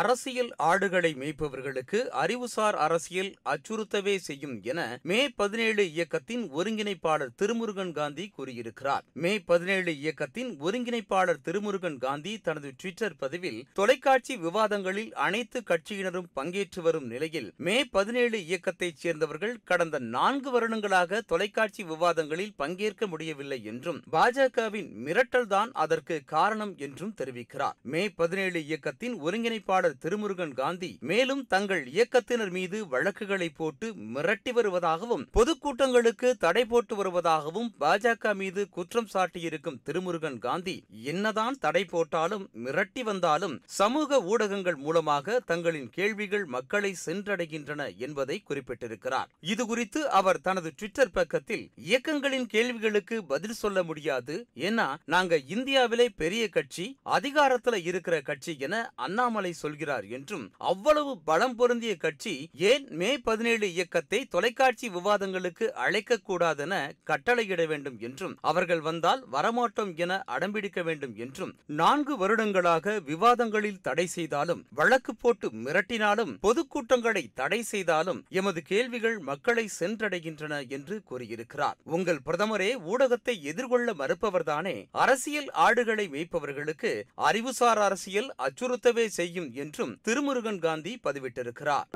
அரசியல் ஆடுகளை மேய்ப்பவர்களுக்கு அறிவுசார் அரசியல் அச்சுறுத்தவே செய்யும் என மே பதினேழு இயக்கத்தின் ஒருங்கிணைப்பாளர் திருமுருகன் காந்தி கூறியிருக்கிறார். மே பதினேழு இயக்கத்தின் ஒருங்கிணைப்பாளர் திருமுருகன் காந்தி தனது ட்விட்டர் பதிவில் தொலைக்காட்சி விவாதங்களில் அனைத்து கட்சியினரும் பங்கேற்று வரும் நிலையில் மே பதினேழு இயக்கத்தைச் சேர்ந்தவர்கள் கடந்த நான்கு வருடங்களாக தொலைக்காட்சி விவாதங்களில் பங்கேற்க முடியவில்லை என்றும் பாஜகவின் மிரட்டல்தான் அதற்கு காரணம் என்றும் தெரிவிக்கிறார். மே பதினேழு இயக்கத்தின் ஒருங்கிணைப்பாளர் திருமுருகன் காந்தி மேலும் தங்கள் இயக்கத்தினர் மீது வழக்குகளை போட்டு மிரட்டி வருவதாகவும் பொதுக்கூட்டங்களுக்கு தடை போட்டு வருவதாகவும் பாஜக மீது குற்றம் சாட்டியிருக்கும் திருமுருகன் காந்தி என்னதான் தடை போட்டாலும் மிரட்டி வந்தாலும் சமூக ஊடகங்கள் மூலமாக தங்களின் கேள்விகள் மக்களை சென்றடைகின்றன என்பதை குறிப்பிட்டிருக்கிறார். இதுகுறித்து அவர் தனது ட்விட்டர் பக்கத்தில் இயக்கங்களின் கேள்விகளுக்கு பதில் சொல்ல முடியாது ஏன்னா நாங்க இந்தியாவிலே பெரிய கட்சி அதிகாரத்துல இருக்கிற கட்சி என அண்ணாமலை சொல்கிறார் என்றும் அவ்வளவு பலம் பொருந்திய கட்சி ஏன் மே பதினேழு இயக்கத்தை தொலைக்காட்சி விவாதங்களுக்கு அழைக்க கூடாதென கட்டளையிட வேண்டும் என்றும் அவர்கள் வந்தால் வரமாட்டோம் என அடம்பிடிக்க வேண்டும் என்றும் நான்கு வருடங்களாக விவாதங்களில் தடை செய்தாலும் வழக்கு போட்டு மிரட்டினாலும் பொதுக்கூட்டங்களை தடை செய்தாலும் எமது கேள்விகள் மக்களை சென்றடைகின்றன என்று கூறியிருக்கிறார். உங்கள் பிரதமரே ஊடகத்தை எதிர்கொள்ள மறுப்பவர்தானே அரசியல் ஆடுகளை மேய்ப்பவர்களுக்கு அறிவுசார் அரசியல் அச்சுறுத்தவே செய்யும் என்றும் திருமுருகன் காந்தி பதிவிட்டிருக்கிறார்.